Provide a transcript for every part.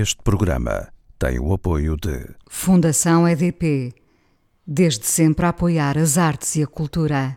Este programa tem o apoio de Fundação EDP. Desde sempre a apoiar as artes e a cultura.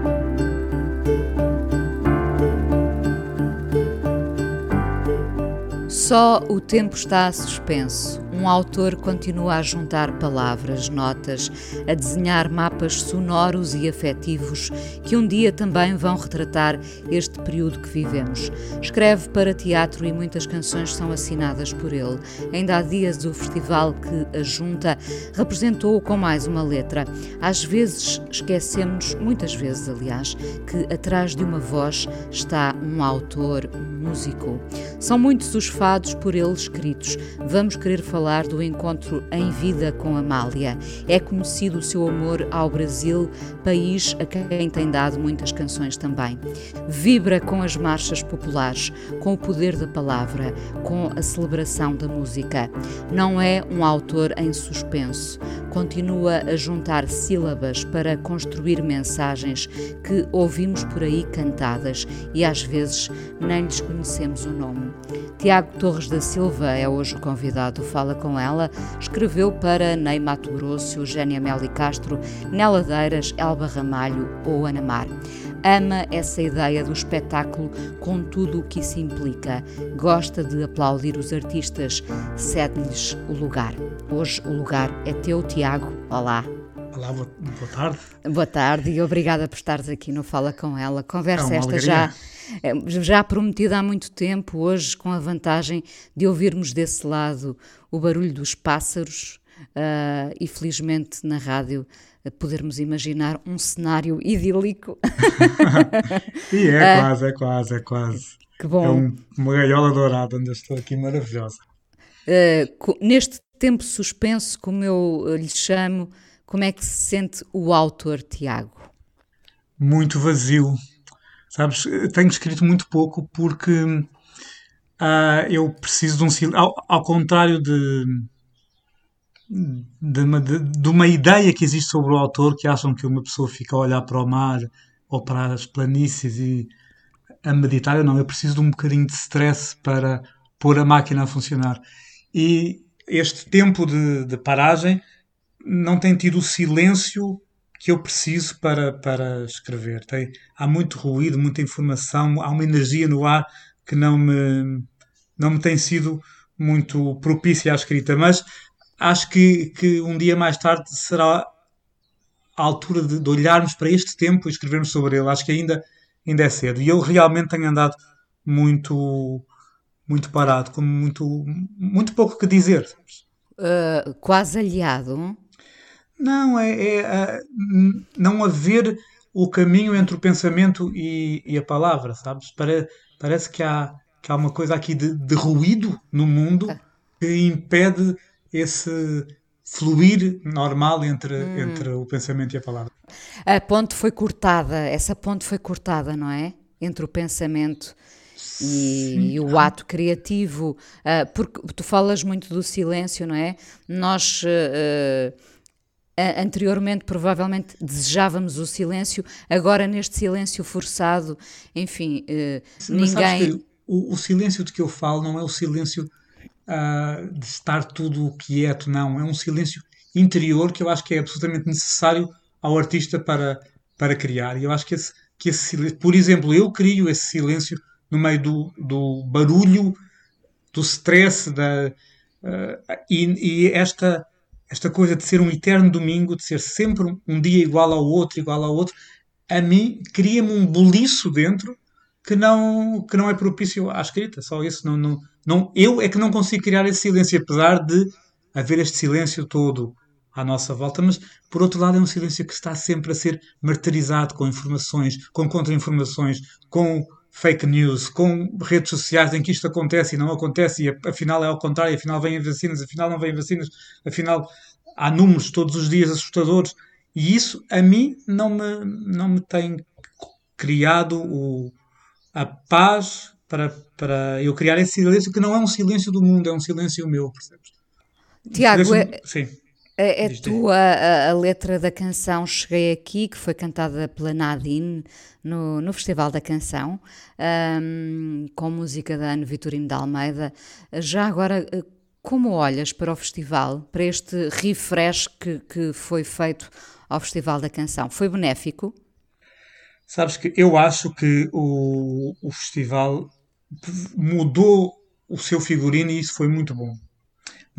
Só o tempo está suspenso. Um autor continua a juntar palavras, notas, a desenhar mapas sonoros e afetivos que um dia também vão retratar este período que vivemos. Escreve para teatro e muitas canções são assinadas por ele. Ainda há dias o festival que a junta representou com mais uma letra. Às vezes esquecemos, muitas vezes aliás, que atrás de uma voz está um autor, um músico. São muitos os fados por ele escritos. Vamos querer falar do encontro em vida com Amália. É conhecido o seu amor ao Brasil, país a quem tem dado muitas canções também. Vibra com as marchas populares, com o poder da palavra, com a celebração da música. Não é um autor em suspenso. Continua a juntar sílabas para construir mensagens que ouvimos por aí cantadas e às vezes nem lhes conhecemos o nome. Tiago Torres da Silva é hoje o convidado Fala com ela, escreveu para Ney Mato Grosso, Eugénia Meli Castro, Nela Deiras, Elba Ramalho ou Ana Mar. Ama essa ideia do espetáculo com tudo o que isso implica. Gosta de aplaudir os artistas, cede-lhes o lugar. Hoje o lugar é teu, Tiago. Olá. Olá, boa, tarde. Boa tarde e obrigada por estares aqui no Fala Com Ela. Conversa é esta já, já prometida há muito tempo, hoje com a vantagem de ouvirmos desse lado o barulho dos pássaros uh, e felizmente na rádio podermos imaginar um cenário idílico. e é uh, quase, é quase, é quase. Que bom. É um, uma gaiola dourada onde eu estou aqui maravilhosa. Uh, neste tempo suspenso, como eu lhe chamo, como é que se sente o autor, Tiago? Muito vazio. Sabes, tenho escrito muito pouco porque uh, eu preciso de um silêncio. Ao, ao, contrário de, de, uma, de, de uma ideia que existe sobre o autor, que acham que uma pessoa fica a olhar para o mar ou para as planícies e a meditar. Eu não, eu preciso de um bocadinho de stress para pôr a máquina a funcionar. E este tempo de, de paragem não tem tido o silêncio que eu preciso para, para escrever. Tem, há muito ruído, muita informação, há uma energia no ar que não me, não me tem sido muito propícia à escrita, mas acho que, que um dia mais tarde será a altura de, de olharmos para este tempo e escrevermos sobre ele. Acho que ainda, ainda é cedo. E eu realmente tenho andado muito muito parado, com muito, muito pouco que dizer. Uh, quase aliado? Não, é, é, é, não haver o caminho entre o pensamento e, e a palavra, sabes? Pare, parece que há, que há uma coisa aqui de, de ruído no mundo ah. que impede esse fluir normal entre, hum. entre o pensamento e a palavra. A ponte foi cortada, essa ponte foi cortada, não é? Entre o pensamento e, e, o ato criativo, uh, porque tu falas muito do silêncio, não é? Nós. Uh, anteriormente provavelmente desejávamos o silêncio, agora neste silêncio forçado, enfim, uh, ninguém. O, o, silêncio de que eu falo não é o silêncio uh, de estar tudo quieto, não. É um silêncio interior que eu acho que é absolutamente necessário ao artista para, para criar. E eu acho que esse, que esse silêncio, por exemplo, eu crio esse silêncio no meio do, do barulho, do stress, da, uh, e, e esta esta coisa de ser um eterno domingo, de ser sempre um dia igual ao outro, igual ao outro, a mim cria-me um boliço dentro que não, que não é propício à escrita. Só isso. Não, não, não, eu é que não consigo criar esse silêncio, apesar de haver este silêncio todo à nossa volta, mas por outro lado é um silêncio que está sempre a ser martirizado com informações, com contra-informações, com fake news, com redes sociais em que isto acontece e não acontece, e afinal é ao contrário, afinal vêm vacinas, afinal não vêm vacinas, afinal há números todos os dias assustadores e isso a mim não me, não me tem criado o, a paz para, para eu criar esse silêncio que não é um silêncio do mundo, é um silêncio meu, percebes? Tiago, é, sim. É, é tua a, a, letra da canção Cheguei Aqui, que foi cantada pela Nadine no, no Festival da Canção, um, com música da Ana Vitorino de Almeida. Já agora, como olhas para o festival, para este refresh que, que foi feito ao Festival da Canção? Foi benéfico? Sabes que eu acho que o, o festival mudou o seu figurino e isso foi muito bom.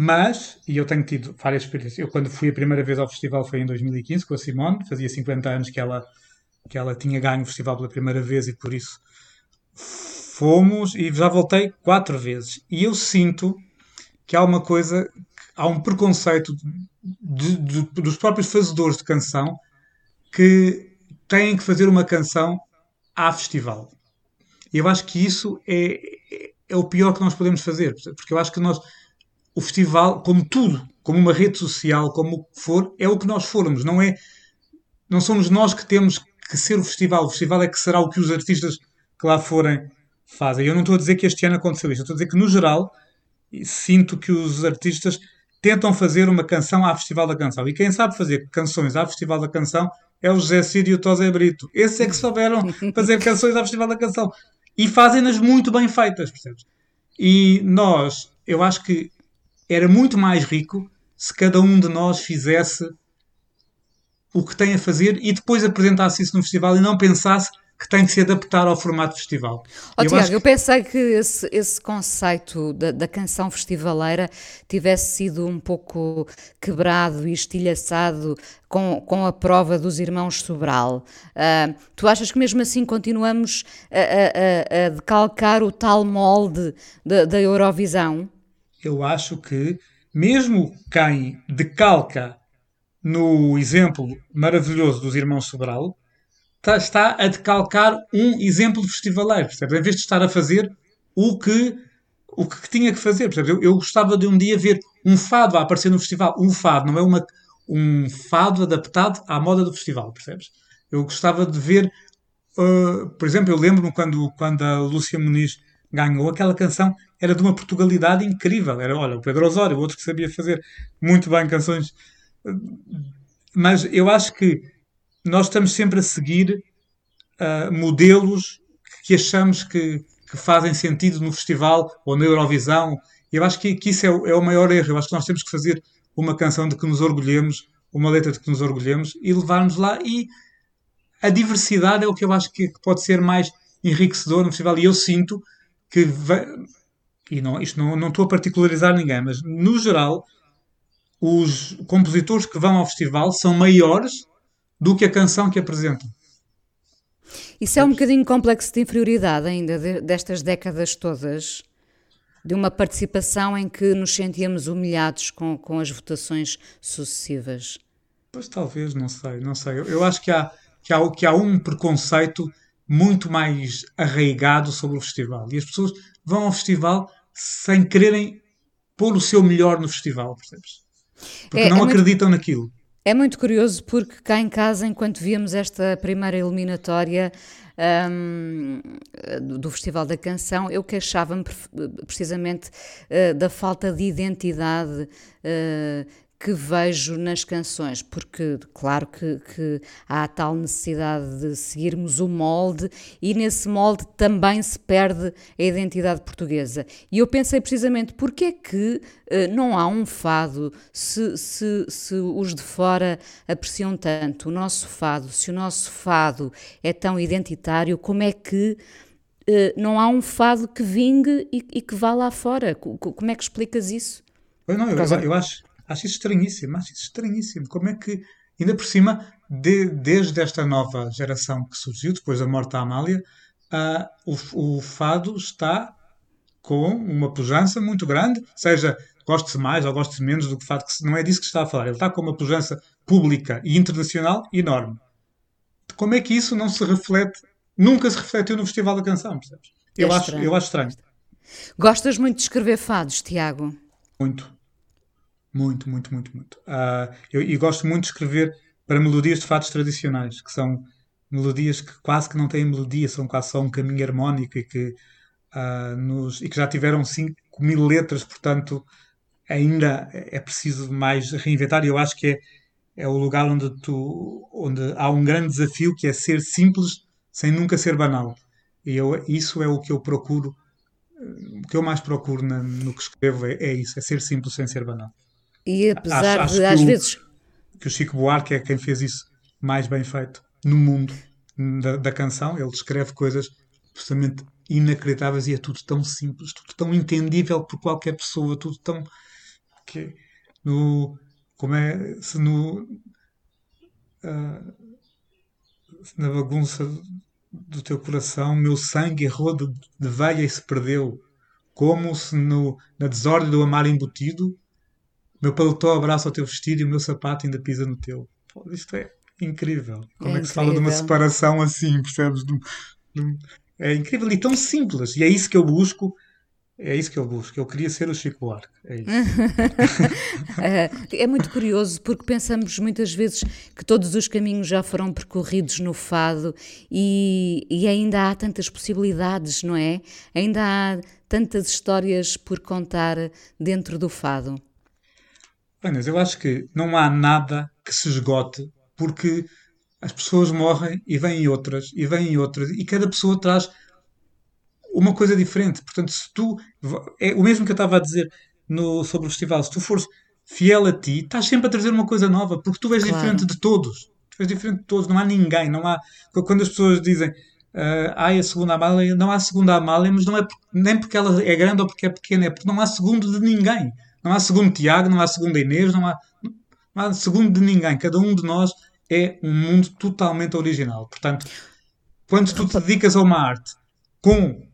Mas, e eu tenho tido várias experiências, eu quando fui a primeira vez ao festival foi em 2015 com a Simone, fazia 50 anos que ela, que ela tinha ganho o festival pela primeira vez e por isso fomos e já voltei quatro vezes. E eu sinto que há uma coisa, há um preconceito de, de, dos próprios fazedores de canção que têm que fazer uma canção à festival. E eu acho que isso é, é o pior que nós podemos fazer, porque eu acho que nós, o festival, como tudo, como uma rede social, como o que for, é o que nós formos, não é? Não somos nós que temos que ser o festival. O festival é que será o que os artistas que lá forem fazem. Eu não estou a dizer que este ano aconteceu isto, eu estou a dizer que no geral sinto que os artistas tentam fazer uma canção à Festival da Canção. E quem sabe fazer canções à Festival da Canção é o José Cid e o Tosé Brito. Esses é que souberam fazer canções à Festival da Canção. E fazem-nas muito bem feitas, percebes? E nós, eu acho que era muito mais rico se cada um de nós fizesse o que tem a fazer e depois apresentasse isso no festival e não pensasse que tem que se adaptar ao formato festival. Oh, eu, Tiago, que... eu pensei que esse, esse conceito da, da, canção festivaleira tivesse sido um pouco quebrado e estilhaçado com, com a prova dos irmãos Sobral. Uh, tu achas que mesmo assim continuamos a, a, a decalcar o tal molde da, da Eurovisão? Eu acho que mesmo quem decalca no exemplo maravilhoso dos irmãos Sobral, Tá, está a decalcar um exemplo festivaleiro, percebes? Em vez de estar a fazer o que, o que tinha que fazer, percebes? Eu, eu gostava de um dia ver um fado a aparecer no festival. Um fado, não é uma, um fado adaptado à moda do festival, percebes? Eu gostava de ver, uh, por exemplo, eu lembro-me quando, quando a Lúcia Muniz ganhou, aquela canção era de uma Portugalidade incrível. Era, olha, o Pedro Osório, outro que sabia fazer muito bem canções. Mas eu acho que nós estamos sempre a seguir uh, modelos que achamos que, que, fazem sentido no festival ou na Eurovisão. Eu acho que, que isso é o, é o, maior erro. Eu acho que nós temos que fazer uma canção de que nos orgulhemos, uma letra de que nos orgulhemos e levarmos lá. E a diversidade é o que eu acho que pode ser mais enriquecedor no festival. E eu sinto que. E não, isto não, não estou a particularizar ninguém, mas no geral, os compositores que vão ao festival são maiores do que a canção que apresentam. Isso é um bocadinho complexo de inferioridade ainda, de, destas décadas todas, de uma participação em que nos sentíamos humilhados com, com as votações sucessivas. Pois talvez, não sei, não sei. Eu, eu acho que há, que, há, que há um preconceito muito mais arraigado sobre o festival. E as pessoas vão ao festival sem quererem pôr o seu melhor no festival, percebes? Porque é, não é acreditam muito... naquilo. É muito curioso porque cá em casa, enquanto víamos esta primeira eliminatória um, do Festival da Canção, eu queixava-me precisamente uh, da falta de identidade uh, que vejo nas canções, porque claro que, que, há a tal necessidade de seguirmos o molde e nesse molde também se perde a identidade portuguesa. E eu pensei precisamente porque é que uh, não há um fado se, se, se os de fora apreciam tanto o nosso fado, se o nosso fado é tão identitário, como é que uh, não há um fado que vingue e, e, que vá lá fora? Como é que explicas isso? Eu, não, eu, eu acho Acho isso estranhíssimo, acho isso estranhíssimo. Como é que, ainda por cima, de, desde esta nova geração que surgiu, depois da morte da Amália, uh, o, o fado está com uma pujança muito grande, seja goste-se mais ou goste-se menos do que fado, que não é disso que está a falar. Ele está com uma pujança pública e internacional enorme. Como é que isso não se reflete, nunca se refletiu no Festival da Canção, percebes? Eu, é acho, eu acho estranho. Gostas muito de escrever fados, Tiago? Muito. Muito, muito, muito, muito. Uh, eu, e gosto muito de escrever para melodias de fados tradicionais, que são melodias que quase que não têm melodia, são quase só um caminho harmónico e que, uh, nos, e que já tiveram 5 mil letras, portanto ainda é preciso mais reinventar. E eu acho que é, é o lugar onde, tu, onde há um grande desafio que é ser simples sem nunca ser banal. E eu, isso é o que eu procuro, o que eu mais procuro no que escrevo é, é isso, é ser simples sem ser banal. E apesar acho, acho de, às o, vezes. Que o Chico Buarque é quem fez isso mais bem feito no mundo da, da canção. Ele escreve coisas absolutamente inacreditáveis e é tudo tão simples, tudo tão entendível por qualquer pessoa, tudo tão. que no. como é. se no. Uh, na bagunça do teu coração, meu sangue errou de, de veia e se perdeu, como se no, na desordem do amar embutido meu paletó abraça o teu vestido e o meu sapato ainda pisa no teu. Pô, isto é incrível. Como é, é que se fala de uma separação assim, percebes? É incrível e tão simples. E é isso que eu busco. É isso que eu busco. Eu queria ser o Chico Buarque. É isso. É, é muito curioso porque pensamos muitas vezes que todos os caminhos já foram percorridos no fado e, e ainda há tantas possibilidades, não é? Ainda há tantas histórias por contar dentro do fado. Apenas, eu acho que não há nada que se esgote, porque as pessoas morrem e vêm outras, e vêm outras, e cada pessoa traz uma coisa diferente. Portanto, se tu. É o mesmo que eu estava a dizer no, sobre o festival. Se tu fores fiel a ti, estás sempre a trazer uma coisa nova, porque tu és claro. diferente de todos. Tu és diferente de todos, não há ninguém. Não há, quando as pessoas dizem. Uh, há a segunda Amália, não há segunda Amália, mas não é nem porque ela é grande ou porque é pequena, é porque não há segundo de ninguém. Não há segundo Tiago, não há segundo Inês, não há, não há segundo de ninguém. Cada um de nós é um mundo totalmente original. Portanto, quando tu te dedicas a uma arte com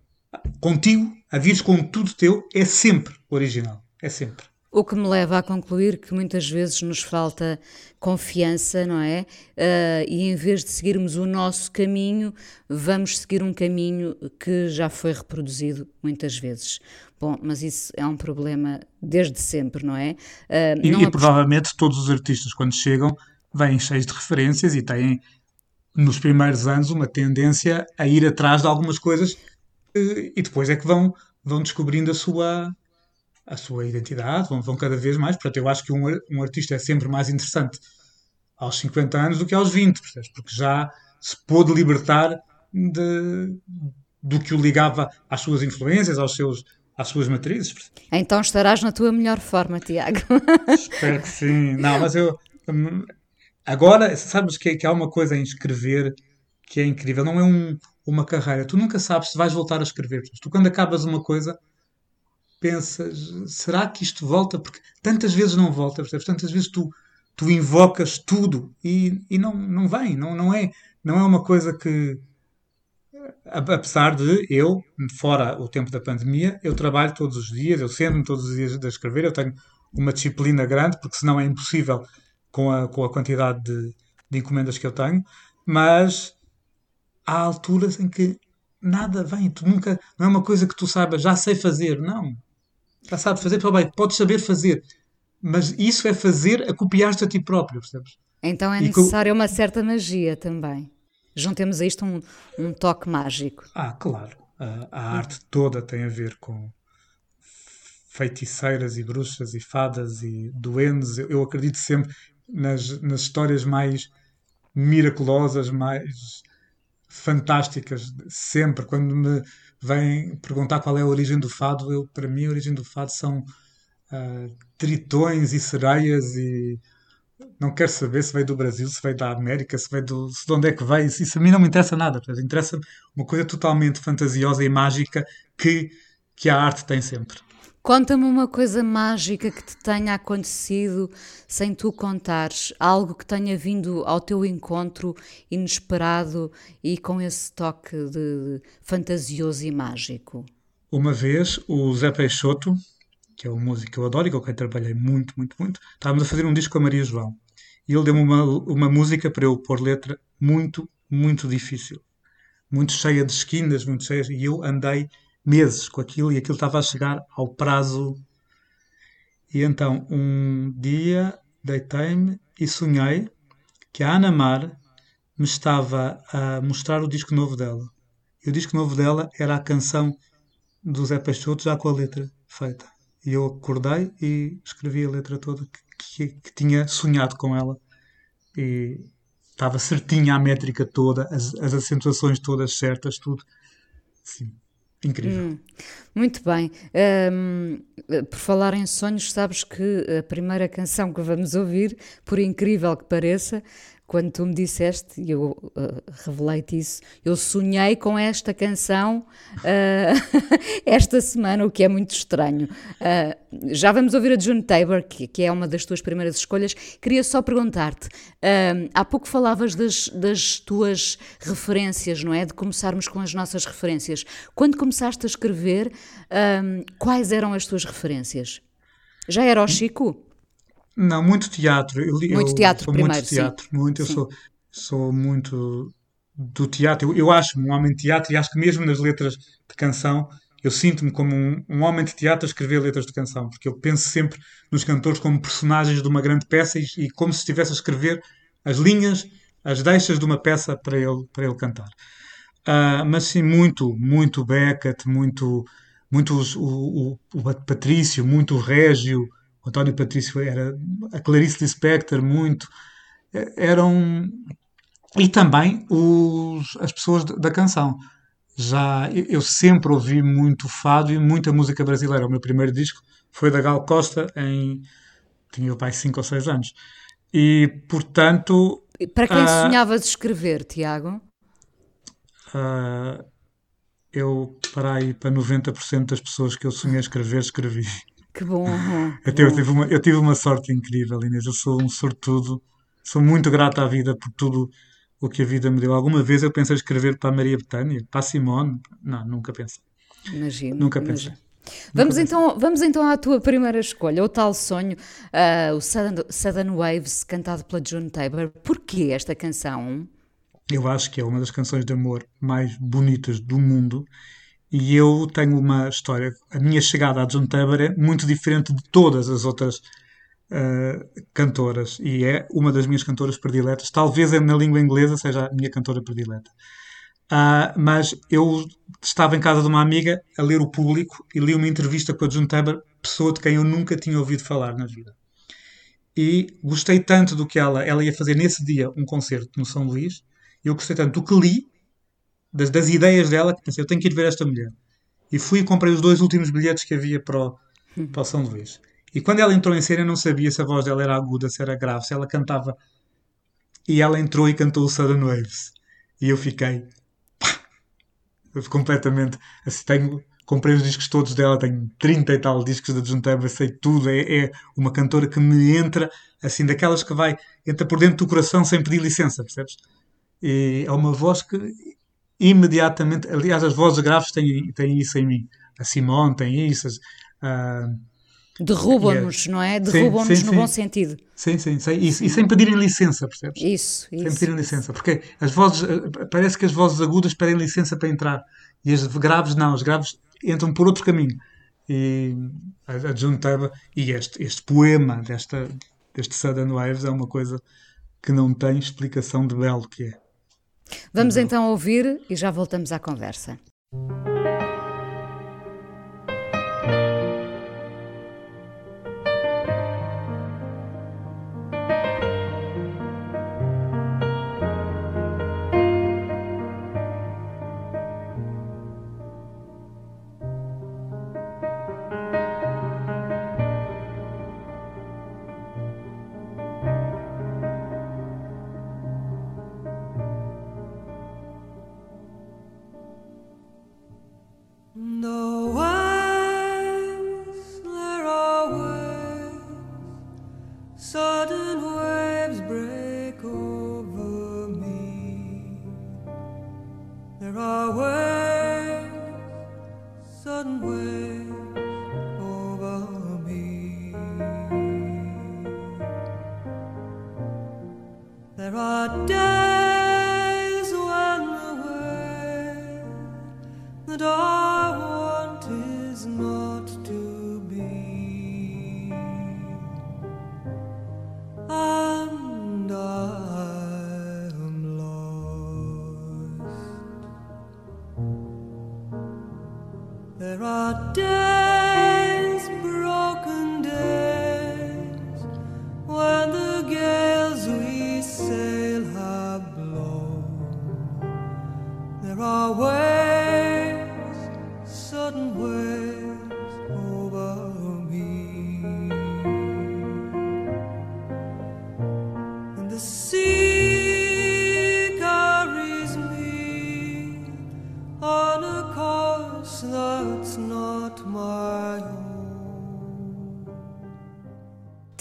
contigo, a vires com tudo teu, é sempre original. É sempre. O que me leva a concluir que muitas vezes nos falta confiança, não é? Uh, e em vez de seguirmos o nosso caminho, vamos seguir um caminho que já foi reproduzido muitas vezes. Bom, mas isso é um problema desde sempre, não é? Uh, e, não e provavelmente todos os artistas, quando chegam, vêm cheios de referências e têm, nos primeiros anos, uma tendência a ir atrás de algumas coisas e depois é que vão, vão descobrindo a sua, a sua identidade, vão, vão cada vez mais. Portanto, eu acho que um, um artista é sempre mais interessante aos 50 anos do que aos 20, percebes? porque já se pôde libertar de, do que o ligava às suas influências, aos seus às suas matrizes. Então estarás na tua melhor forma, Tiago. Espero que sim. Não, mas eu. Hum, agora, sabes que, que há uma coisa em escrever que é incrível. Não é um, uma carreira. Tu nunca sabes se vais voltar a escrever. Tu, quando acabas uma coisa, pensas: será que isto volta? Porque tantas vezes não volta, percebes? Tantas vezes tu, tu invocas tudo e, e não, não vem. Não, não, é, não é uma coisa que apesar de eu, fora o tempo da pandemia, eu trabalho todos os dias, eu sento-me todos os dias a escrever, eu tenho uma disciplina grande, porque senão é impossível com a, com a quantidade de, de encomendas que eu tenho, mas há alturas em que nada vem, tu nunca, não é uma coisa que tu saibas, já sei fazer, não. Já sabes fazer, bem, podes saber fazer, mas isso é fazer a copiar-te a ti próprio, percebes? Então é necessária uma certa magia também juntemos a isto um, um toque mágico. Ah, claro. A, a arte toda tem a ver com feiticeiras e bruxas e fadas e duendes. Eu, acredito sempre nas, nas histórias mais miraculosas, mais fantásticas, sempre. Quando me vêm perguntar qual é a origem do fado, eu, para mim a origem do fado são uh, tritões e sereias e não quero saber se veio do Brasil, se veio da América, se veio do, se de onde é que veio. Isso, isso a mim não me interessa nada. Interessa uma coisa totalmente fantasiosa e mágica que, que a arte tem sempre. Conta-me uma coisa mágica que te tenha acontecido sem tu contares, algo que tenha vindo ao teu encontro inesperado e com esse toque de fantasioso e mágico. Uma vez o Zé Peixoto, que é um músico que eu adoro e com quem trabalhei muito, muito, muito, estávamos a fazer um disco com a Maria João. E ele deu-me uma, uma música para eu pôr letra muito, muito difícil. Muito cheia de esquinas, muito cheia. E eu andei meses com aquilo e aquilo estava a chegar ao prazo. E então, um dia, deitei-me e sonhei que a Ana Mar me estava a mostrar o disco novo dela. E o disco novo dela era a canção do Zé Peixoto, já com a letra feita. E eu acordei e escrevi a letra toda que, que, que tinha sonhado com ela. E estava certinha a métrica toda, as, as acentuações todas certas, tudo. Sim, incrível. Hum, muito bem. Um, por falar em sonhos, sabes que a primeira canção que vamos ouvir, por incrível que pareça, quando tu me disseste, e eu uh, revelei-te isso, eu sonhei com esta canção uh, esta semana, o que é muito estranho. Uh, já vamos ouvir a June Tabor, que, que, é uma das tuas primeiras escolhas. Queria só perguntar-te: há pouco falavas das, das, tuas referências, não é? De começarmos com as nossas referências. Quando começaste a escrever, quais eram as tuas referências? Já era o Chico? Não, muito teatro. Eu, muito eu teatro sou primeiro, muito teatro, sim. muito. Sim. Eu sou, sou muito do teatro. Eu, eu acho-me um homem de teatro e acho que mesmo nas letras de canção eu sinto-me como um, um, homem de teatro a escrever letras de canção, porque eu penso sempre nos cantores como personagens de uma grande peça e, e como se estivesse a escrever as linhas, as deixas de uma peça para ele, para ele cantar. Uh, mas sim, muito, muito Beckett, muito, muito o, o, o Patrício, muito o Régio, o António Patrício era a Clarice Lispector, muito. Eram. E também os, as pessoas da canção. Já eu sempre ouvi muito fado e muita música brasileira. O meu primeiro disco foi da Gal Costa em tinha o pai 5 ou 6 anos. E portanto. Para quem uh, sonhavas escrever, Tiago? Uh, eu, para aí, para 90% das pessoas que eu sonhei escrever, escrevi. Que bom. eu, tive uma, eu tive uma sorte incrível, Inês. Eu sou um sortudo. Sou muito grato à vida por tudo o que a vida me deu. Alguma vez eu pensei escrever para a Maria Betânia, para a Simone? Não, nunca pensei. Imagino. Nunca pensei. Imagino. Vamos então, vamos então à tua primeira escolha, o tal sonho, uh, o Southern, Southern Waves, cantado pela June Tabor. Porquê esta canção? Eu acho que é uma das canções de amor mais bonitas do mundo e eu tenho uma história. A minha chegada à John Tabor é muito diferente de todas as outras uh, cantoras. E é uma das minhas cantoras prediletas. Talvez na língua inglesa seja a minha cantora predileta. Uh, mas eu estava em casa de uma amiga a ler o público e li uma entrevista com a John Tabor, pessoa de quem eu nunca tinha ouvido falar na vida. E gostei tanto do que ela, ela ia fazer nesse dia um concerto no São Luís, eu gostei tanto do que li das, das ideias dela, que pensei, eu tenho que ir ver esta mulher. E fui e comprei os dois últimos bilhetes que havia para o, para o São Luís. E quando ela entrou em cena, eu não sabia se a voz dela era aguda, se era grave, se ela cantava. E ela entrou e cantou o Southern Waves. E eu fiquei pá, completamente. Assim, tenho, comprei os discos todos dela, tenho 30 e tal discos da Junteba, sei tudo. É, é, uma cantora que me entra, assim, daquelas que vai, entra por dentro do coração sem pedir licença, percebes? E é uma voz que imediatamente. Aliás, as vozes graves têm, têm isso em mim. A Simone tem isso. Uh, Derrubam-nos, não é? Derrubam-nos no sim. bom sentido. Sim, sim, sim. E, e, sem pedirem licença, percebes? Isso, isso. Sem pedirem licença. Porque as vozes, parece que as vozes agudas pedem licença para entrar. E as graves não, as graves entram por outro caminho. E a, a Juntaba e este, este poema desta, deste Southern Waves é uma coisa que não tem explicação de belo que é. Vamos então ouvir e já voltamos à conversa. That I want is not to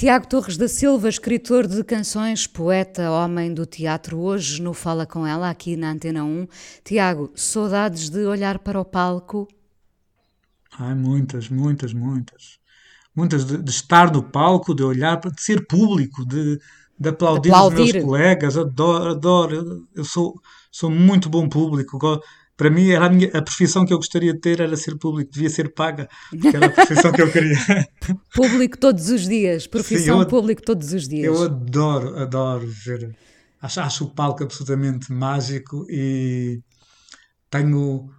Tiago Torres da Silva, escritor de canções, poeta, homem do teatro, hoje no Fala Com Ela, aqui na Antena 1. Tiago, saudades de olhar para o palco? Ai, muitas, muitas, muitas. Muitas de, de estar no palco, de olhar, de ser público, de, de aplaudir, aplaudir, os meus colegas. Adoro, adoro. Eu sou, sou muito bom público. Para mim, era a, minha, a profissão que eu gostaria de ter era ser público, devia ser paga, porque era a profissão que eu queria. público todos os dias, profissão Sim, eu, público todos os dias. Eu adoro, adoro ver. Acho, acho o palco absolutamente mágico e tenho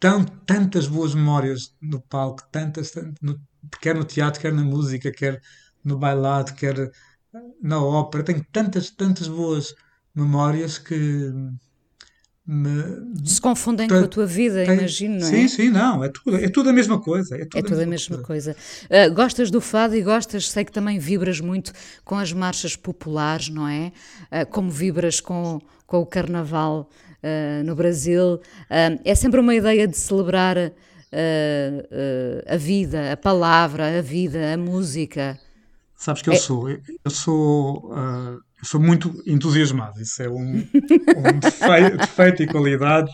tão, tantas boas memórias no palco, tantas, tantas no, quer no teatro, quer na música, quer no bailado, quer na ópera. Tenho tantas, tantas boas memórias que me... Se confundem com a tua vida, tem... imagino, não é? Sim, sim, não, é tudo, é tudo a mesma coisa. É tudo, é tudo a mesma, coisa. coisa. Uh, gostas do fado e gostas, sei que também vibras muito com as marchas populares, não é? Uh, como vibras com, com o carnaval uh, no Brasil. é sempre uma ideia de celebrar a vida, a palavra, a vida, a música. Sabes que eu é... sou, eu sou eu sou muito entusiasmado, isso é um, um defeito, defeito, e qualidade.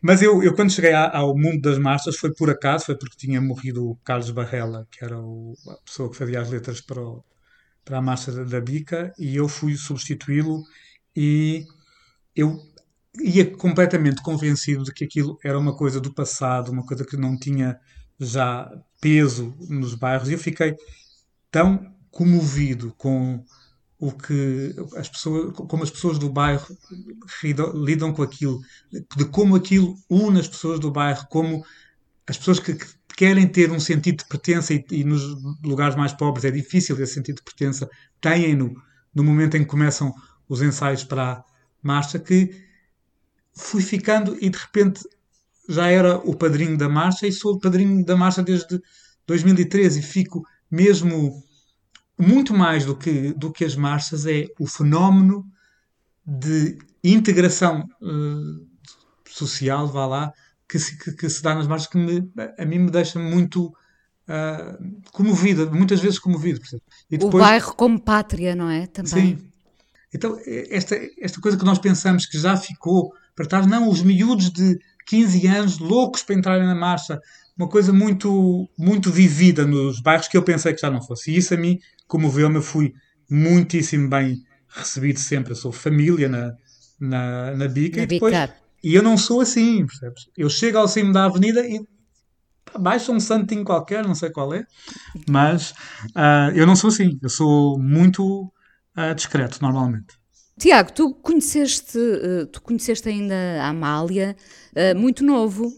Mas eu, eu quando cheguei ao mundo das marchas foi por acaso, foi porque tinha morrido o Carlos Barrela, que era o, a pessoa que fazia as letras para, o, para a marcha da, da Bica, e eu fui substituí-lo e eu ia completamente convencido de que aquilo era uma coisa do passado, uma coisa que não tinha já peso nos bairros, e eu fiquei tão comovido com o que as pessoas, como as pessoas do bairro lidam com aquilo, de como aquilo une as pessoas do bairro, como as pessoas que, que querem ter um sentido de pertença e, e, nos lugares mais pobres é difícil esse sentido de pertença, têm-no no momento em que começam os ensaios para a marcha, que fui ficando e de repente já era o padrinho da marcha e sou o padrinho da marcha desde 2013 e fico mesmo muito mais do que, do que as marchas, é o fenómeno de integração uh, social, vá lá, que se, que, que, se dá nas marchas, que me, a mim me deixa muito uh, comovida, muitas vezes comovido. Depois, o bairro como pátria, não é? Também. Sim. Então, esta, esta coisa que nós pensamos que já ficou para trás, não, os miúdos de 15 anos, loucos para entrarem na marcha, uma coisa muito, muito vivida nos bairros que eu pensei que já não fosse. E isso a mim comoveu-me, fui muitíssimo bem recebido sempre. Eu sou família na, na, na bica. Na e, depois, e eu não sou assim, percebes? Eu chego ao cimo da avenida e baixo um santinho qualquer, não sei qual é, mas uh, eu não sou assim. Eu sou muito uh, discreto, normalmente. Tiago, tu conheceste, uh, tu conheceste ainda a Amália muito novo.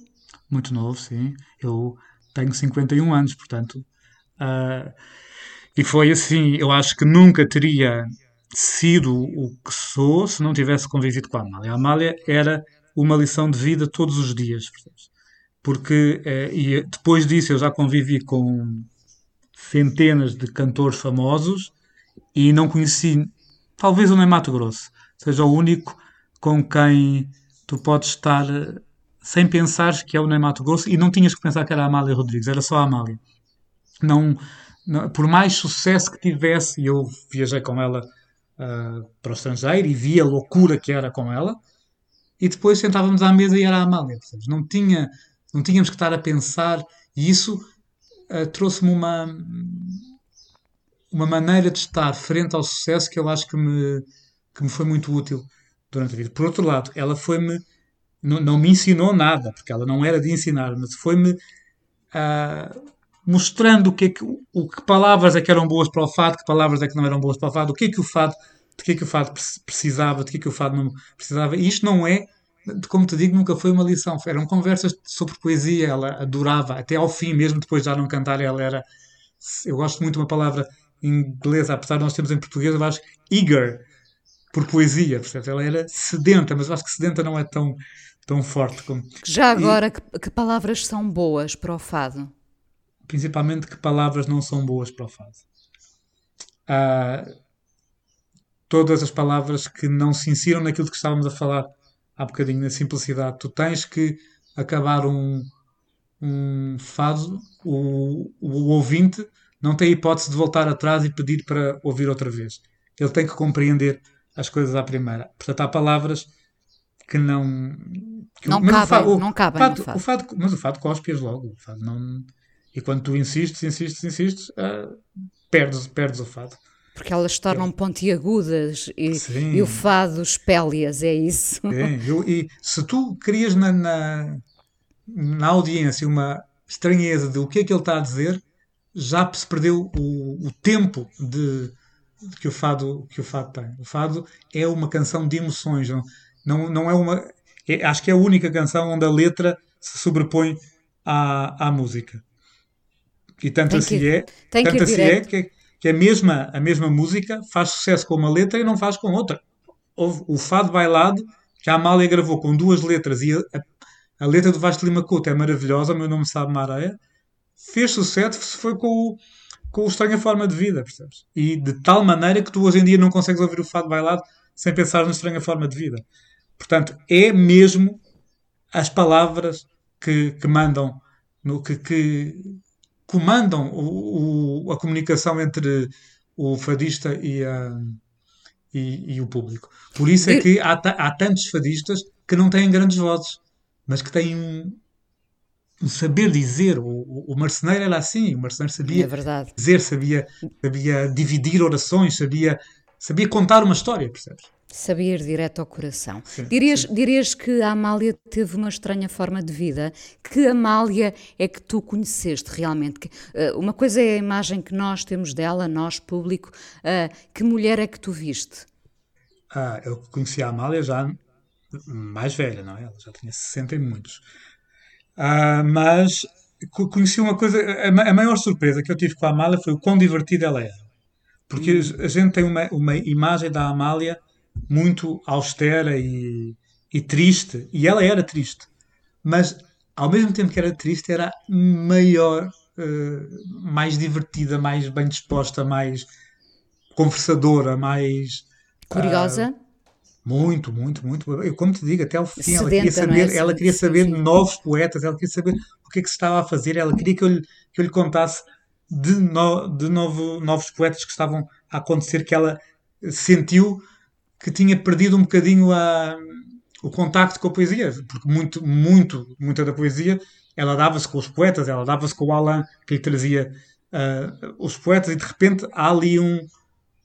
Muito novo, sim. Eu tenho 51 anos, portanto. E foi assim, eu acho que nunca teria sido o que sou se não tivesse convivido com a Amália. A Amália era uma lição de vida todos os dias, porque eh, e depois disso eu já convivi com centenas de cantores famosos e não conheci, talvez o Ney Mato Grosso seja o único com quem tu podes estar eh, sem pensar que é o Ney Mato Grosso e não tinhas que pensar que era a Amália Rodrigues, era só a Amália. Não, por mais sucesso que tivesse, eu viajei com ela uh, para o estrangeiro e vi a loucura que era com ela, e depois sentávamos à mesa e era a Amália. Não, tinha, não tínhamos que estar a pensar, e isso uh, trouxe-me uma, uma maneira de estar frente ao sucesso que eu acho que me, que me foi muito útil durante a vida. Por outro lado, ela foi-me. Não, não me ensinou nada, porque ela não era de ensinar, mas foi-me. Uh, mostrando o que, é que, o que palavras é que eram boas para o fado, que palavras é que não eram boas para o fado, o que é que o fado, de que é que o fado precisava, de que é que o fado não precisava. E isto não é, como te digo, nunca foi uma lição. Eram conversas sobre poesia, ela adorava, até ao fim, mesmo depois de já não cantar, ela era. Eu gosto muito de uma palavra inglesa, apesar de nós termos em português, eu acho eager por poesia, percebes? Ela era sedenta, mas eu acho que sedenta não é tão, tão forte como. Já agora, e... que, que palavras são boas para o fado? Principalmente que palavras não são boas para o fado. Uh, todas as palavras que não se insiram naquilo que estávamos a falar há bocadinho, na simplicidade. Tu tens que acabar um, um fado, o, o ouvinte não tem hipótese de voltar atrás e pedir para ouvir outra vez. Ele tem que compreender as coisas à primeira. Portanto, há palavras que não. Que não, mas cabem, o fado, não cabem. no fado. o fado, mas o fado cospias logo. O fado não, e quando tu insistes, insistes, insistes, ah, perdes, perdes o fado. Porque elas se tornam pontiagudas e, Sim. e o fado espélias, é isso. É, eu- e se tu crias na, na, na audiência uma estranheza de o que é que ele está a dizer, já se perdeu o, o tempo de, de que, o fado, que o fado tem. O fado é uma canção de emoções, não, não, não é uma. é- acho que é a única canção onde a letra se sobrepõe à, à música. E tanto Tem assim que é, tanto assim é que, que a, mesma, a mesma música faz sucesso com uma letra e não faz com outra. Houve o Fado Bailado, que a Amália gravou com duas letras, e a, a, letra do Vasco Lima Couto é maravilhosa, o meu nome sabe Maréia, fez sucesso foi com o, com o Estranha Forma de Vida, percebes? E de tal maneira que tu hoje em dia não consegues ouvir o Fado Bailado sem pensar na Estranha Forma de Vida. Portanto, é mesmo as palavras que, que mandam, no, que, que comandam o, o- a comunicação entre o fadista e, a, e, e o público. Por isso é que há, há tantos fadistas que não têm grandes vozes, mas que têm um, um saber dizer. O, o, marceneiro era assim, o marceneiro É sabia verdade. dizer, sabia, sabia dividir orações, sabia, sabia contar uma história, percebes? Sabia ir direto ao coração. Sim, dirias, dirias que a Amália teve uma estranha forma de vida? Que Amália é que tu conheceste realmente? Que, eh, uma coisa é a imagem que nós temos dela, nós, público. eh, que mulher é que tu viste? Ah, eu conheci a Amália já mais velha, não é? Ela já tinha 60 e muitos. Ah, mas co- conheci uma coisa, a, ma- a maior surpresa que eu tive com a Amália foi o quão divertida ela era. Porque a gente tem uma, uma imagem da Amália muito austera e, e triste, e ela era triste. Mas ao mesmo tempo que era triste, era maior, eh, mais divertida, mais bem disposta, mais conversadora, mais. Curiosa? Muito, muito, muito. Eu, como te digo, até ao fim, ela Sedenta, queria não é? saber, ela Sim, queria saber sim. novos poetas, ela queria saber o que é que se estava a fazer, ela queria que eu lhe, que eu lhe contasse de, no- de novo, novos poetas que estavam a acontecer, que ela sentiu que tinha perdido um bocadinho a, o contacto com a poesia, porque muito, muito, muita da poesia ela dava-se com os poetas, ela dava-se com o Alain que lhe trazia ah, os poetas, e de repente há ali um,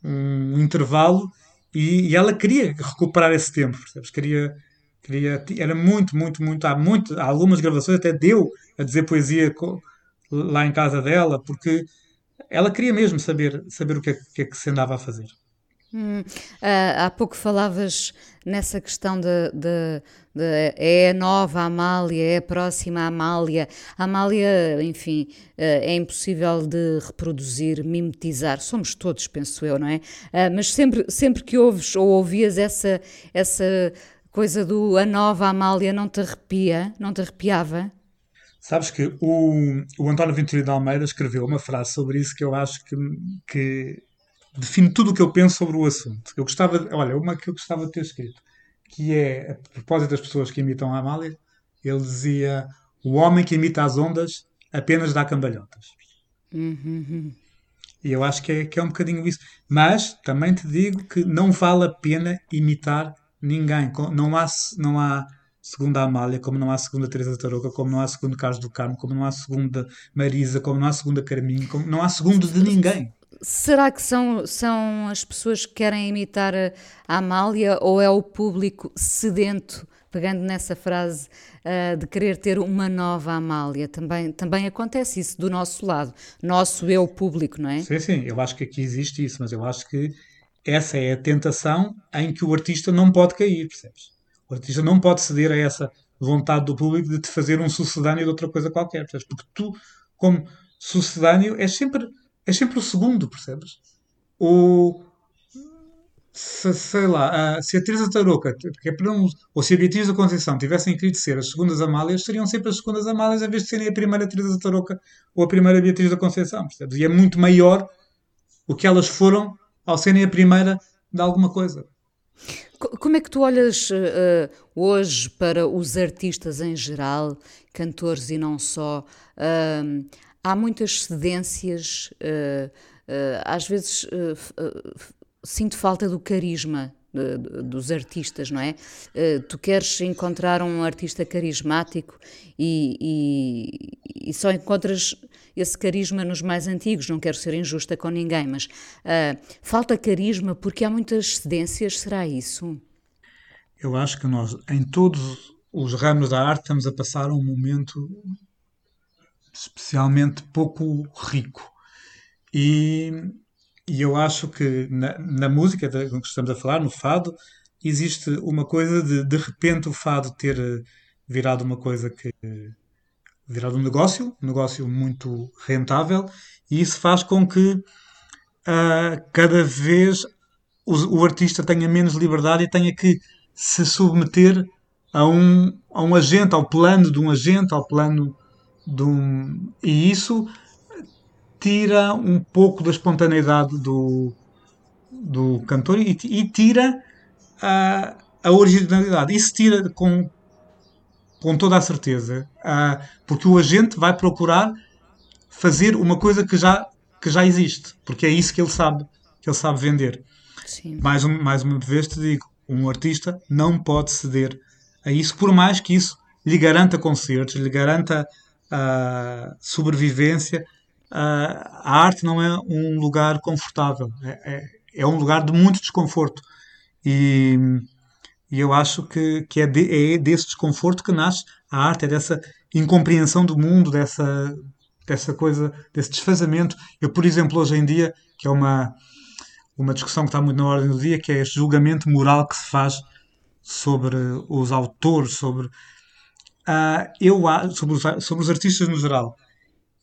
um intervalo e, e ela queria recuperar esse tempo, percebes? Queria, queria, era muito, muito, muito, há muito, há algumas gravações até deu a dizer poesia lá em casa dela, porque ela queria mesmo saber, saber o que é, que é que se andava a fazer. Hum, ah, há pouco falavas nessa questão de, de- de- é a nova Amália, é a próxima Amália. A Amália, enfim, ah, é impossível de reproduzir, mimetizar. Somos todos, penso eu, não é? Ah, mas sempre, sempre que ouves ou ouvias essa, essa coisa do a nova Amália, não te arrepia? Não te arrepiava? Sabes que o, o António Venturino de Almeida escreveu uma frase sobre isso que eu acho que, que define tudo o que eu penso sobre o assunto. Eu gostava, de- olha, uma que eu gostava de ter escrito, que é, a propósito das pessoas que imitam a Amália, ele dizia: O homem que imita as ondas apenas dá cambalhotas. E eu acho que é, que é um bocadinho isso. Mas também te digo que não vale a pena imitar ninguém. Não há, não há segunda Amália, como não há segunda Teresa Tarouca, como não há segundo Carlos do Carmo, como não há segunda Marisa, como não há segunda Carminho, como não há segundo de ninguém. Será que são, são as pessoas que querem imitar a, Amália ou é o público sedento, pegando nessa frase, ah, de querer ter uma nova Amália? Também, também acontece isso do nosso lado, nosso eu público, não é? Sim, sim, eu acho que aqui existe isso, mas eu acho que essa é a tentação em que o artista não pode cair, percebes? O artista não pode ceder a essa vontade do público de te fazer um sucedâneo de outra coisa qualquer, percebes? Porque tu, como sucedâneo, és sempre, és sempre o segundo, percebes? O, se, sei lá, se a Teresa Tarouca, é ou se a Beatriz da Conceição tivessem querido ser as segundas Amálias, seriam sempre as segundas Amálias em vez de serem a primeira Teresa Tarouca ou a primeira Beatriz da Conceição, percebes? E é muito maior o que elas foram ao serem a primeira de alguma coisa. Como é que tu olhas uh, hoje para os artistas em geral, cantores e não só? Há muitas cedências, uh, às vezes sinto falta do carisma dos artistas, não é? tu queres encontrar um artista carismático e, e, e só encontras esse carisma nos mais antigos, não quero ser injusta com ninguém, mas uh, falta carisma porque há muitas cedências, será isso? Eu acho que nós, em todos os ramos da arte, estamos a passar um momento especialmente pouco rico. E, e eu acho que na, na música que estamos a falar, no fado, existe uma coisa de de repente o fado ter virado uma coisa que virado um negócio, um negócio muito rentável, e isso faz com que uh, cada vez o, o, artista tenha menos liberdade e tenha que se submeter a um, a um agente, ao plano de um agente, ao plano de um. E isso tira um pouco da espontaneidade do, do cantor e, e tira a, a originalidade. Isso tira com, com toda a certeza, uh, porque o agente vai procurar fazer uma coisa que já, que já existe, porque é isso que ele sabe, que ele sabe vender. Sim. Mais, um, mais uma vez te digo, um artista não pode ceder a isso, por mais que isso lhe garanta concertos, lhe garanta uh, sobrevivência. A arte não é um lugar confortável, é, é, é um lugar de muito desconforto. E, e eu acho que, que é, de, é desse desconforto que nasce a arte, é dessa incompreensão do mundo, dessa, dessa coisa, desse desfazamento. Eu, por exemplo, hoje em dia, que é uma, uma discussão que está muito na ordem do dia, que é este julgamento moral que se faz sobre os autores, sobre, uh, eu, sobre, os, sobre os artistas no geral.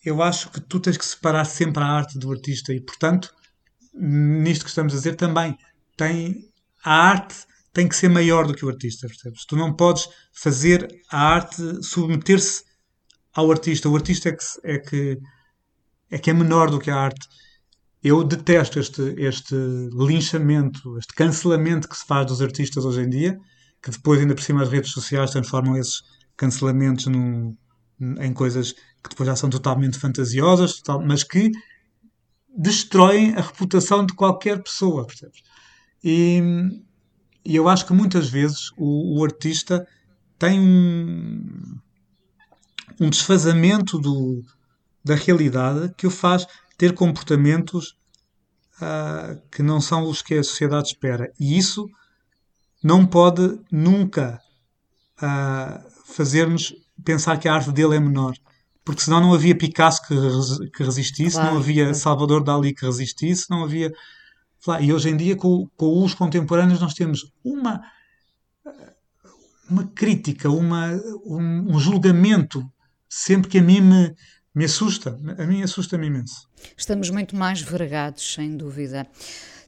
Eu acho que tu tens que separar sempre a arte do artista e, portanto, nisto que estamos a dizer também, tem a arte tem que ser maior do que o artista, percebes? Tu não podes fazer a arte submeter-se ao artista. O artista é que, é que é que é menor do que a arte. Eu detesto este, este linchamento, este cancelamento que se faz dos artistas hoje em dia, que depois, ainda por cima, as redes sociais transformam esses cancelamentos em coisas que depois já são totalmente fantasiosas, total, mas que destroem a reputação de qualquer pessoa, percebes? E, e eu acho que muitas vezes o, o artista tem um, um desfazamento do, da realidade que o faz ter comportamentos uh, que não são os que a sociedade espera. E isso não pode nunca uh, fazer-nos pensar que a arte dele é menor. Porque senão não havia Picasso que, que resistisse, claro, não havia Salvador Dali que resistisse, não havia e hoje em dia, com, com os contemporâneos, nós temos uma, uma crítica, uma, um, um julgamento, sempre que a mim me, me assusta. A mim assusta-me imenso. Estamos muito mais vergados, sem dúvida.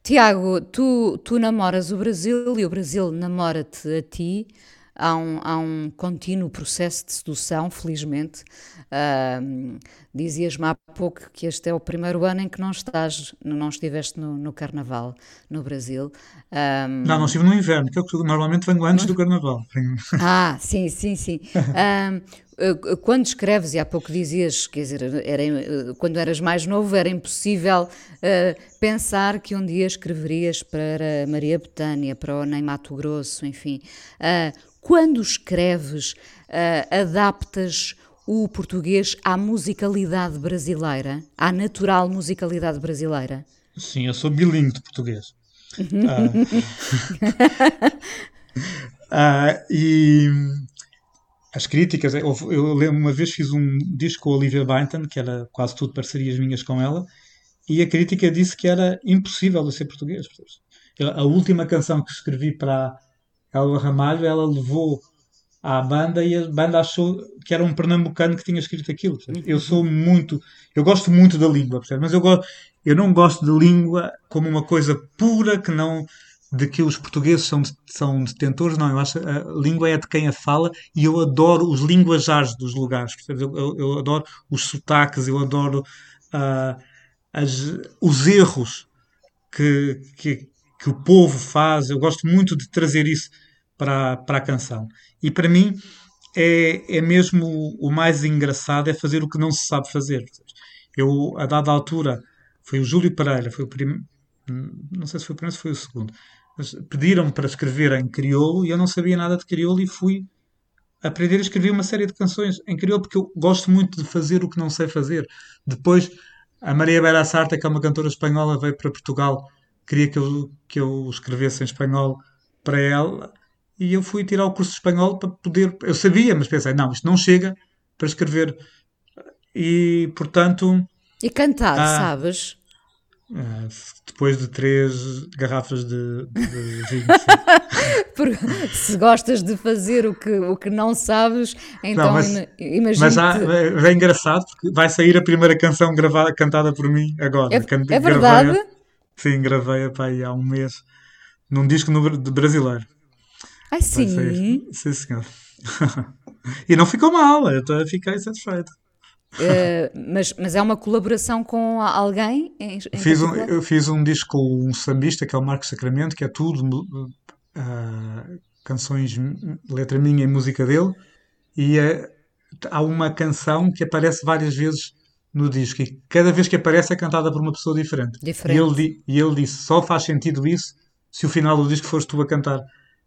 Tiago, tu, tu namoras o Brasil e o Brasil namora-te a ti há um, há um contínuo processo de sedução, felizmente. Uh, Dizias-me há pouco que este é o primeiro ano em que não estás, não estiveste no, no Carnaval no Brasil. Um... Não, não estive no inverno, que eu normalmente venho antes do Carnaval. Ah, sim, sim, sim. um, quando escreves, e há pouco dizias, quer dizer, era, quando eras mais novo, era impossível uh, pensar que um dia escreverias para Maria Betânia, para o Mato Grosso, enfim. Uh, quando escreves, uh, adaptas o português à musicalidade brasileira, à natural musicalidade brasileira? Sim, eu sou bilingue de português. ah, ah, e as críticas, eu, eu, lembro uma vez fiz um disco com a Olivia Bainton, que era quase tudo parcerias minhas com ela, e a crítica disse que era impossível de ser português. A última canção que escrevi para Elba Ramalho, ela levou à banda e a banda achou que era um pernambucano que tinha escrito aquilo. Eu sou muito, eu gosto muito da língua, mas eu, gosto, eu não gosto de língua como uma coisa pura que não de que os portugueses são, são detentores, não, eu acho que a língua é de quem a fala e eu adoro os linguajares dos lugares, eu, eu, eu, adoro os sotaques, eu adoro uh, as, os erros que, que, que o povo faz. Eu gosto muito de trazer isso para, para a canção. E para mim é, é mesmo o mais engraçado é fazer o que não se sabe fazer. Eu, a dada altura, foi o Júlio Pereira, foi o primeiro, não sei se foi o primeiro ou foi o segundo, pediram-me para escrever em crioulo e eu não sabia nada de crioulo e fui aprender a escrever uma série de canções em crioulo porque eu gosto muito de fazer o que não sei fazer. Depois, a Maria Bela Sarta, que é uma cantora espanhola, veio para Portugal, queria que eu, que eu escrevesse em espanhol para ela e eu fui tirar o curso de espanhol para poder. Eu sabia, mas pensei, não, isto não chega para escrever. E portanto. E cantar, ah, sabes? Ah, depois de três garrafas de, de vinho. se gostas de fazer o que, o que não sabes, então não, mas, imagina. Mas há, é, é, engraçado porque vai sair a primeira canção gravada, cantada por mim agora. É, é verdade? Gravei, sim, gravei pá, há um mês num disco no, de brasileiro. Ai, sim. Sim, senhor. e não ficou mal, eu fiquei satisfeito. Uh, mas, mas é uma colaboração com alguém? Em, em fiz um, eu fiz um disco com um sambista que é o Marcos Sacramento, que é tudo uh, canções, letra minha e música dele, e uh, há uma canção que aparece várias vezes no disco, e cada vez que aparece é cantada por uma pessoa diferente. diferente. E, ele, e ele disse: só faz sentido isso se o final do disco fores tu a cantar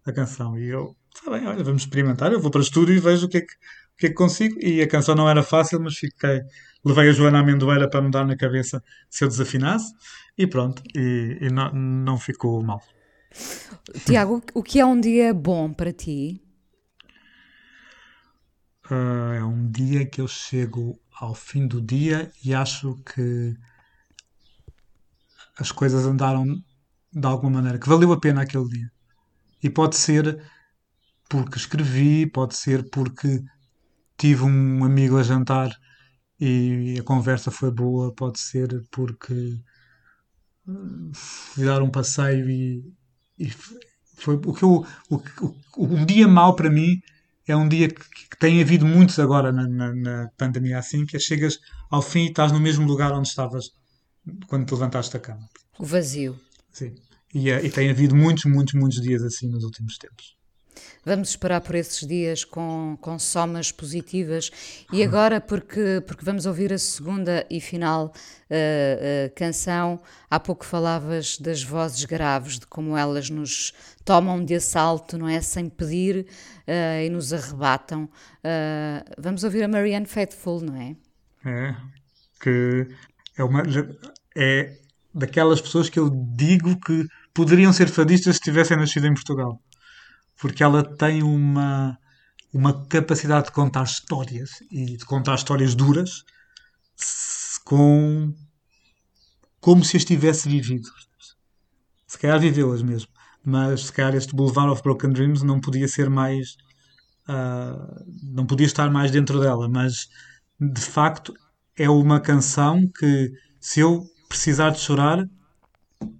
a canção. E eu, está bem, olha, vamos experimentar. Eu vou para o estúdio e vejo o que é que, o que, é que consigo. E a canção não era fácil, mas fiquei. Levei a Joana Amendoeira para me dar na cabeça se eu desafinasse. E pronto, e, e não, não ficou mal. Tiago, o que é um dia bom para ti? Uh, é um dia que eu chego ao fim do dia e acho que as coisas andaram de alguma maneira, que valeu a pena aquele dia. E pode ser porque escrevi, pode ser porque tive um amigo a jantar e a conversa foi boa, pode ser porque hum, fui dar um passeio e, e foi o que eu, o, o, um dia mau para mim é um dia que, que tem havido muitos agora na, na, na, pandemia assim, que é chegas ao fim e estás no mesmo lugar onde estavas quando te levantaste da cama. O vazio. Sim. E, é, e tem havido muitos, muitos, muitos dias assim nos últimos tempos. Vamos esperar por esses dias com, com somas positivas. E agora, porque, porque vamos ouvir a segunda e final uh, uh, canção, há pouco falavas das vozes graves, de como elas nos tomam de assalto, não é? Sem pedir uh, e nos arrebatam. vamos ouvir a Marianne Faithful, não é? É, que é uma. É daquelas pessoas que eu digo que poderiam ser fadistas se tivessem nascido em Portugal. Porque ela tem uma, uma capacidade de contar histórias e de contar histórias duras com como se as tivesse vivido. Se calhar viveu-as mesmo. Mas se calhar este Boulevard of Broken Dreams não podia ser mais. Uh, não podia estar mais dentro dela. Mas de facto é uma canção que se eu precisar de chorar,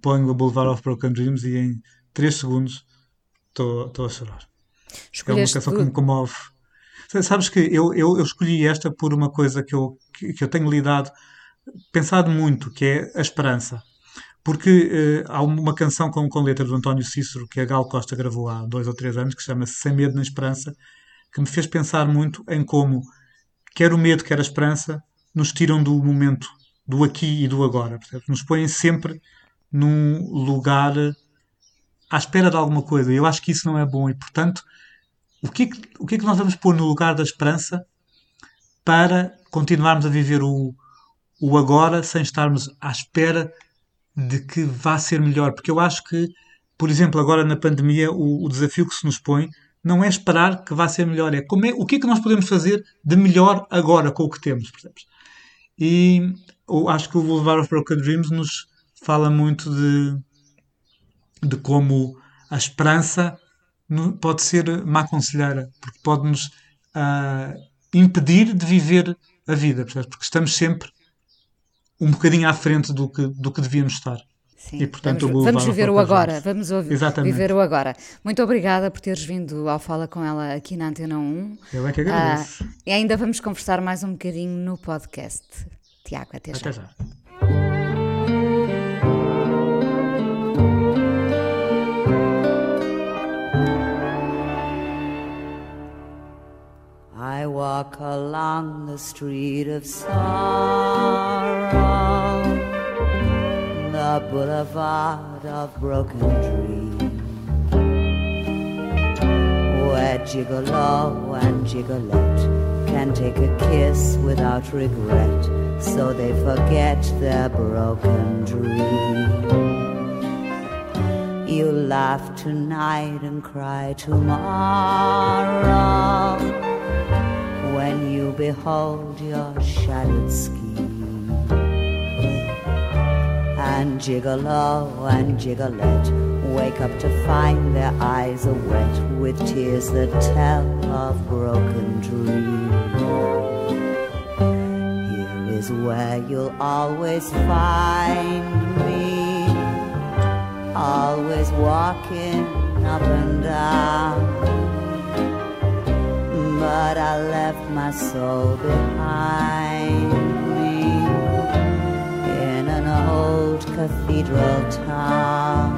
ponho o Boulevard of Broken Dreams e em 3 segundos estou a chorar. Escolheste é uma canção que me comove. Sabes que eu, eu, eu, escolhi esta por uma coisa que eu, que, que eu tenho lidado, pensado muito, que é a esperança. Porque uh, há uma canção com, com letra do António Cícero que a Gal Costa gravou há dois ou três anos, que se chama Sem Medo nem Esperança, que me fez pensar muito em como quer o medo, quer a esperança nos tiram do momento do aqui e do agora. Percebes? Nos põem sempre num lugar à espera de alguma coisa. Eu acho que isso não é bom e, portanto, o que, é que, o que é que nós vamos pôr no lugar da esperança para continuarmos a viver o, o agora sem estarmos à espera de que vá ser melhor? Porque eu acho que, por exemplo, agora na pandemia, o, o desafio que se nos põe não é esperar que vá ser melhor, é, como é o que é que nós podemos fazer de melhor agora com o que temos. Percebes? E eu acho que o Boulevard of Broken Dreams nos fala muito de, de como a esperança pode ser má conselheira, porque pode-nos uh, impedir de viver a vida, percebes? porque estamos sempre um bocadinho à frente do que, do que devíamos estar. Sim, e, portanto, vamos, vamos viver o agora, vamos ouvir, Exatamente. viver o agora. Muito obrigada por teres vindo ao Fala com ela aqui na Antena 1. Eu é que agradeço. Uh, e ainda vamos conversar mais um bocadinho no podcast. Tiago, até já. Já. I walk along the street of sorrow, the boulevard of broken dreams, where gigolo and gigolette can take a kiss without regret so they forget their broken dreams. You laugh tonight and cry tomorrow when you behold your shattered scheme. And gigolo and gigolette wake up to find their eyes are wet with tears that tell of broken dreams. Where you'll always find me always walking up and down. But I left my soul behind me in an old cathedral town.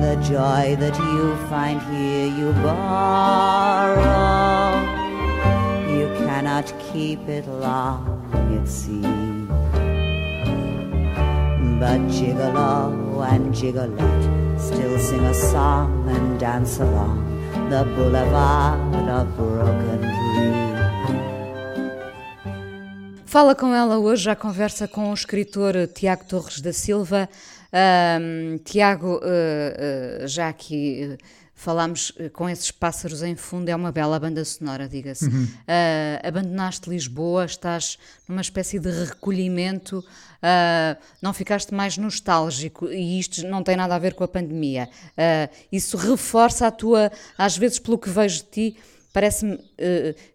The joy that you find here you borrow. Cannot keep it long, it seems. But gigolo and gigolette still sing a song and dance along the boulevard of broken dreams. Fala com ela hoje, já conversa com o escritor Tiago Torres da Silva. Um, Tiago, uh, uh, já aqui. Uh, falámos com esses pássaros em fundo, é uma bela banda sonora, diga-se. Uhum. Uh, abandonaste Lisboa, estás numa espécie de recolhimento, uh, não ficaste mais nostálgico e isto não tem nada a ver com a pandemia. Uh, isso reforça a tua, às vezes, pelo que vejo de ti. Parece-me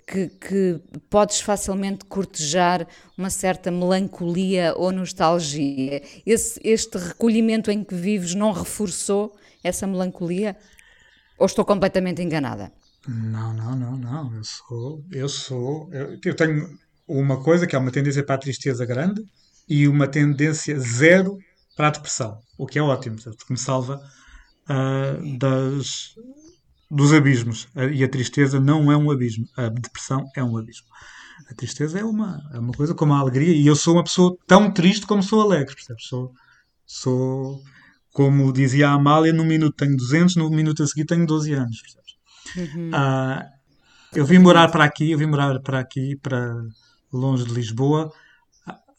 que, que podes facilmente cortejar uma certa melancolia ou nostalgia. Esse, este recolhimento em que vives não reforçou essa melancolia? Ou estou completamente enganada? Não, não, não, não. Eu sou. Eu sou. Eu, eu tenho uma coisa que é uma tendência para a tristeza grande e uma tendência zero para a depressão, o que é ótimo, porque me salva uh, das, dos abismos. E a tristeza não é um abismo, a depressão é um abismo. A tristeza é uma, é uma coisa como a alegria, e eu sou uma pessoa tão triste como sou alegre, percebes? Sou, sou como dizia a Amália, num minuto tenho 200, no minuto a seguir tenho 12 anos. Uhum. Uh, eu vim morar para aqui, eu vim morar para aqui, para longe de Lisboa,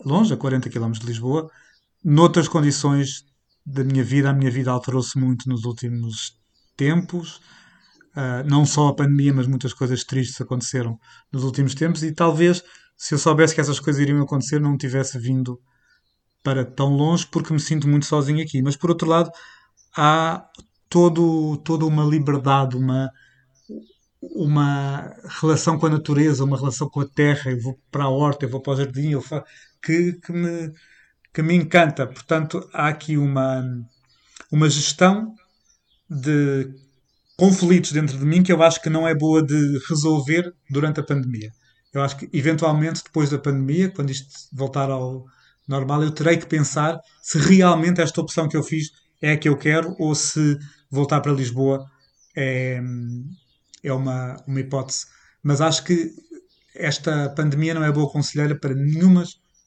longe, a 40 km de Lisboa, noutras condições da minha vida. A minha vida alterou-se muito nos últimos tempos. Uh, não só a pandemia, mas muitas coisas tristes aconteceram nos últimos tempos. E talvez, se eu soubesse que essas coisas iriam acontecer, não tivesse vindo para tão longe porque me sinto muito sozinho aqui. Mas por outro lado, há todo, toda uma liberdade, uma, uma relação com a natureza, uma relação com a terra. Eu vou para a horta, eu vou para o jardim, eu faço, que, que, me, que me encanta. Portanto, há aqui uma, uma gestão de conflitos dentro de mim que eu acho que não é boa de resolver durante a pandemia. Eu acho que, eventualmente, depois da pandemia, quando isto voltar ao, normal, eu terei que pensar se realmente esta opção que eu fiz é a que eu quero ou se voltar para Lisboa é, é uma, uma hipótese. Mas acho que esta pandemia não é boa conselheira para nenhuma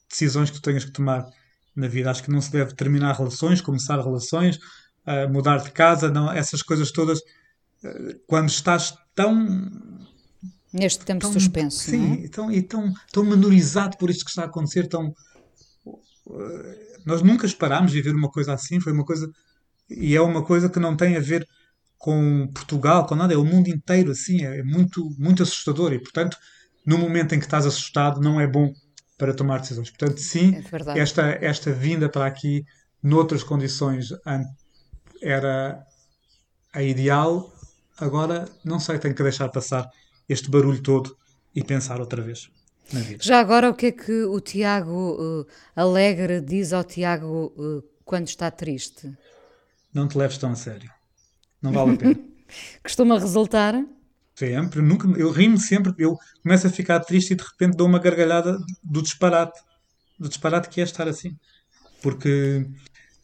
decisões que tu tenhas que tomar na vida. Acho que não se deve terminar relações, começar relações, uh, mudar de casa, não, essas coisas todas. Uh, quando estás tão. Neste tempo tão, suspenso. Sim, é? tão, e tão, tão menorizado por isto que está a acontecer, tão nós nunca esperámos viver uma coisa assim, foi uma coisa e é uma coisa que não tem a ver com Portugal, com nada, é o mundo inteiro assim, é muito muito assustador e portanto, no momento em que estás assustado, não é bom para tomar decisões. Portanto, sim, é esta esta vinda para aqui noutras condições era a ideal. Agora, não sei, tenho que deixar passar este barulho todo e pensar outra vez na vida. Já agora, o que é que o Tiago uh, Alegre diz ao Tiago uh, quando está triste? Não te leves tão a sério. Não vale a pena. Costuma resultar? Sempre. Nunca, eu rimo sempre. Eu começo a ficar triste e de repente dou uma gargalhada do disparate. Do disparate que é estar assim. Porque,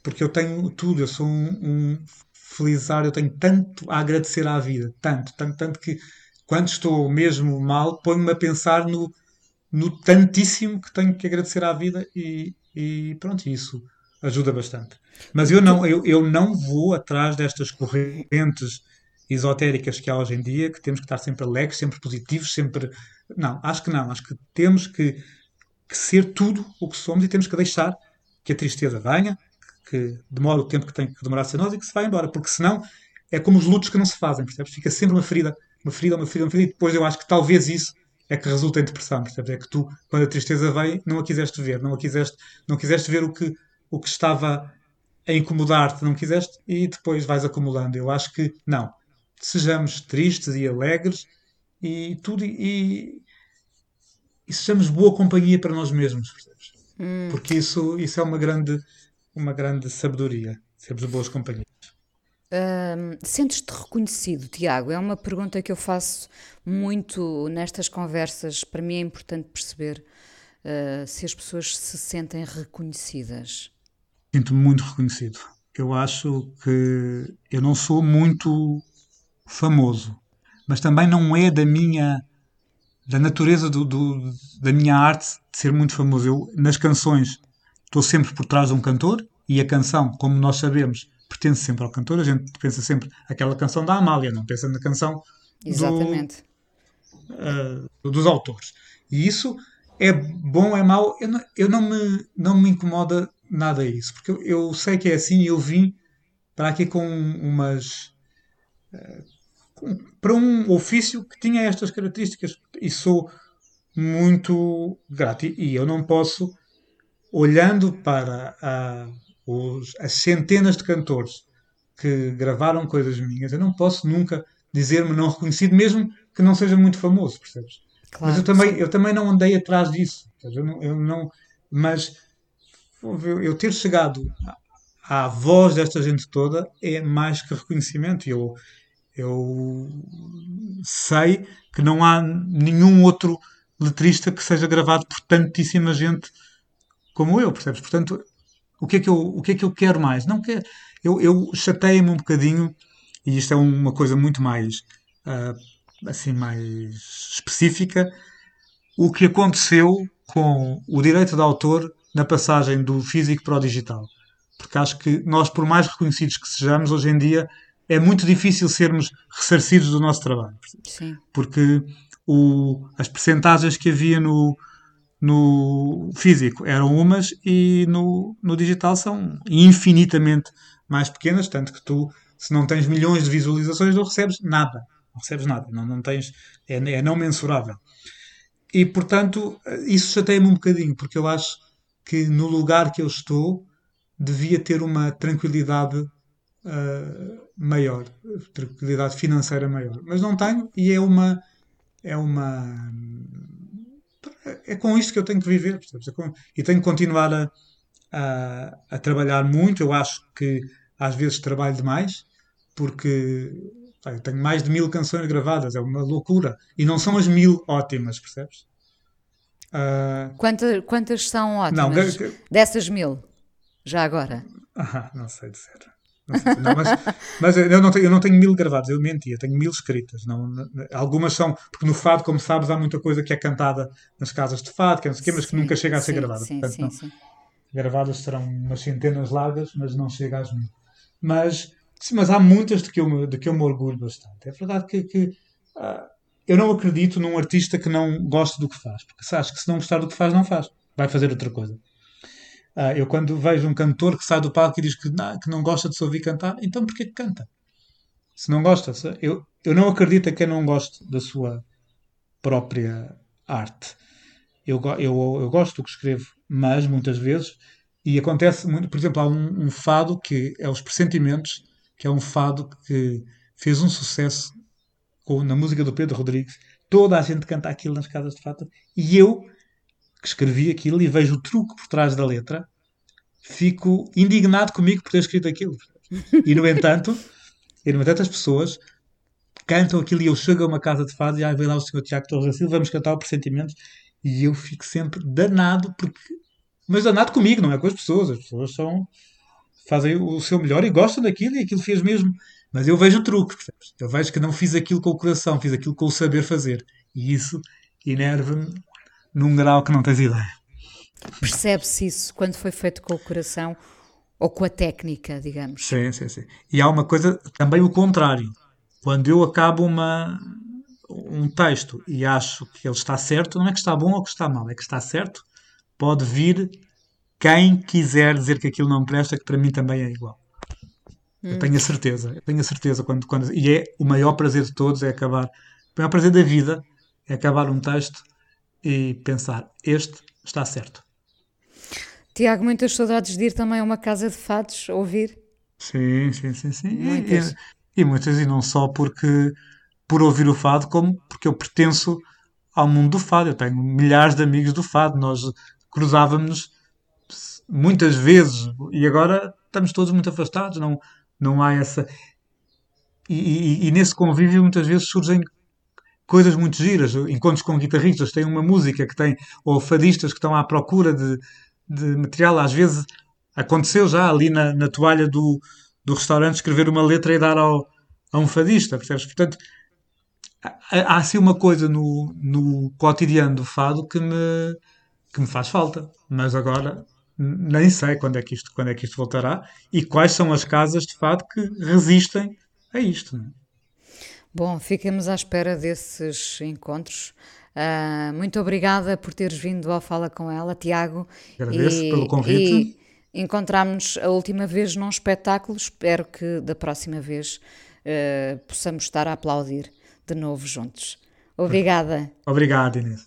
porque eu tenho tudo. Eu sou um, um felizardo. Eu tenho tanto a agradecer à vida. Tanto, tanto, tanto que quando estou mesmo mal, ponho-me a pensar no, no tantíssimo que tenho que agradecer à vida e, e pronto, isso ajuda bastante. Mas eu não, eu, eu não vou atrás destas correntes esotéricas que há hoje em dia, que temos que estar sempre alegres, sempre positivos, sempre. Não, acho que não. Acho que temos que, que ser tudo o que somos e temos que deixar que a tristeza venha, que demora o tempo que tem que demorar a ser nós e que se vá embora, porque senão é como os lutos que não se fazem, percebes? Fica sempre uma ferida, uma ferida, uma ferida, uma ferida, e depois eu acho que talvez isso é que resulta em depressão, percebes? É que tu, quando a tristeza vem, não a quiseste ver, não a quiseste, não quiseste ver o que, o que estava a incomodar-te, não quiseste, e depois vais acumulando. Eu acho que não. Sejamos tristes e alegres e tudo, e, e sejamos boa companhia para nós mesmos, percebes? Hum. Porque isso, isso é uma grande, uma grande sabedoria, sermos boas companhias. Uh, Sentes-te reconhecido, Tiago? É uma pergunta que eu faço muito nestas conversas. Para mim é importante perceber uh, se as pessoas se sentem reconhecidas. Sinto-me muito reconhecido. Eu acho que eu não sou muito famoso, mas também não é da minha da natureza do, do, da minha arte de ser muito famoso. Eu, nas canções, estou sempre por trás de um cantor e a canção, como nós sabemos, pertence sempre ao cantor. A gente pensa sempre aquela canção da Amália, não pensa na canção Exatamente. Do, uh, dos autores. E isso é bom, é mau. Eu não, eu não, me, não me incomoda nada isso, porque eu, eu sei que é assim e eu vim para aqui com umas. Uh, com, para um ofício que tinha estas características e sou muito grato. E, e eu não posso, olhando para a os, as centenas de cantores que gravaram coisas minhas, eu não posso nunca dizer-me não reconhecido, mesmo que não seja muito famoso, percebes? Claro, mas eu também, eu também não andei atrás disso. Eu não, eu não, mas eu ter chegado à, à voz desta gente toda é mais que reconhecimento. Eu, eu sei que não há nenhum outro letrista que seja gravado por tantíssima gente como eu, percebes? Portanto, o que é que eu, o que é que eu quero mais? Não quero. Eu, eu chateio-me um bocadinho, e isto é uma coisa muito mais uh, assim mais específica, o que aconteceu com o direito de autor na passagem do físico para o digital. Porque acho que nós, por mais reconhecidos que sejamos, hoje em dia é muito difícil sermos ressarcidos do nosso trabalho. Sim. Porque o, as percentagens que havia no, no físico eram umas e no, no digital são infinitamente mais pequenas, tanto que tu, se não tens milhões de visualizações, não recebes nada. Não recebes nada, não, não tens, é, é não mensurável. E portanto, isso chateia-me um bocadinho, porque eu acho que no lugar que eu estou devia ter uma tranquilidade uh, maior, tranquilidade financeira maior. Mas não tenho e é uma é uma é com isto que eu tenho que viver. É com, e tenho que continuar a, a, a, trabalhar muito. Eu acho que às vezes trabalho demais, porque eu tenho mais de mil canções gravadas, é uma loucura. E não são as mil ótimas, percebes? Uh... Quantas, quantas são ótimas? Não, Dessas mil, já agora? Ah, não sei dizer. Não, mas, mas eu, não tenho, eu não tenho mil gravados, eu menti, eu tenho mil escritas. Não, algumas são, porque no fado, como sabes, há muita coisa que é cantada nas casas de fado, que é não sei quê, mas que nunca chega a ser sim, gravada. Sim, Portanto, não, sim. Gravadas serão umas centenas largas, mas não chega às mil. Mas, sim, mas há muitas de que eu me, de que eu me orgulho bastante. É verdade que, que uh, eu não acredito num artista que não goste do que faz, porque sabes que se não gostar do que faz, não faz, vai fazer outra coisa. Uh, eu quando vejo um cantor que sai do palco e diz que não, que não gosta de se ouvir cantar, então porquê que canta? Se não gosta, se, eu, eu não acredito a quem não goste da sua própria arte. Eu, eu, eu gosto do que escrevo, mas muitas vezes, e acontece muito, por exemplo, há um, um fado que é Os Pressentimentos, que é um fado que fez um sucesso com, na música do Pedro Rodrigues. Toda a gente canta aquilo nas casas de fado, e eu que escrevi aquilo e vejo o truque por trás da letra, fico indignado comigo por ter escrito aquilo. E no entanto, e no entanto as pessoas cantam aquilo e eu chego a uma casa de fado e aí vem lá o senhor Tiago Torres da Silva, vamos cantar o pressentimento e eu fico sempre danado porque mas danado comigo, não é com as pessoas, as pessoas são fazem o seu melhor e gostam daquilo e aquilo fez mesmo. Mas eu vejo o truque, percebes? Eu vejo que não fiz aquilo com o coração, fiz aquilo com o saber fazer. E isso enerva-me num grau que não tens ideia. Percebe-se isso quando foi feito com o coração ou com a técnica, digamos. Sim, sim, sim. E há uma coisa, também o contrário. Quando eu acabo uma, um texto e acho que ele está certo, não é que está bom ou que está mal, é que está certo, pode vir quem quiser dizer que aquilo não presta, que para mim também é igual. Hum. Eu tenho a certeza, eu tenho a certeza quando, quando e é o maior prazer de todos é acabar, o maior prazer da vida é acabar um texto e pensar, este está certo. Tiago, muitas saudades de ir também a uma casa de fados, ouvir? Sim, sim, sim, sim. Muitas. E, e, muitas, e não só porque por ouvir o fado, como porque eu pertenço ao mundo do fado. Eu tenho milhares de amigos do fado. Nós cruzávamos muitas vezes e agora estamos todos muito afastados. Não, não há essa. E, e, e nesse convívio muitas vezes surgem coisas muito giras. Encontros com guitarristas, têm uma música que tem, ou fadistas que estão à procura de, de material. Às vezes aconteceu já ali na, na toalha do, do restaurante escrever uma letra e dar ao, a um fadista, percebes? Portanto, há assim uma coisa no, no cotidiano do fado que me, que me faz falta. Mas agora nem sei quando é, que isto, quando é que isto voltará e quais são as casas de fado que resistem a isto. É? Bom, ficamos à espera desses encontros. Uh, muito obrigada por teres vindo ao Fala com ela, Tiago. Agradeço e, pelo convite. encontramos-nos a última vez num espetáculo. Espero que da próxima vez uh, possamos estar a aplaudir de novo juntos. Obrigada. Obrigado, Inês.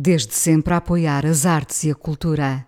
desde sempre a apoiar as artes e a cultura.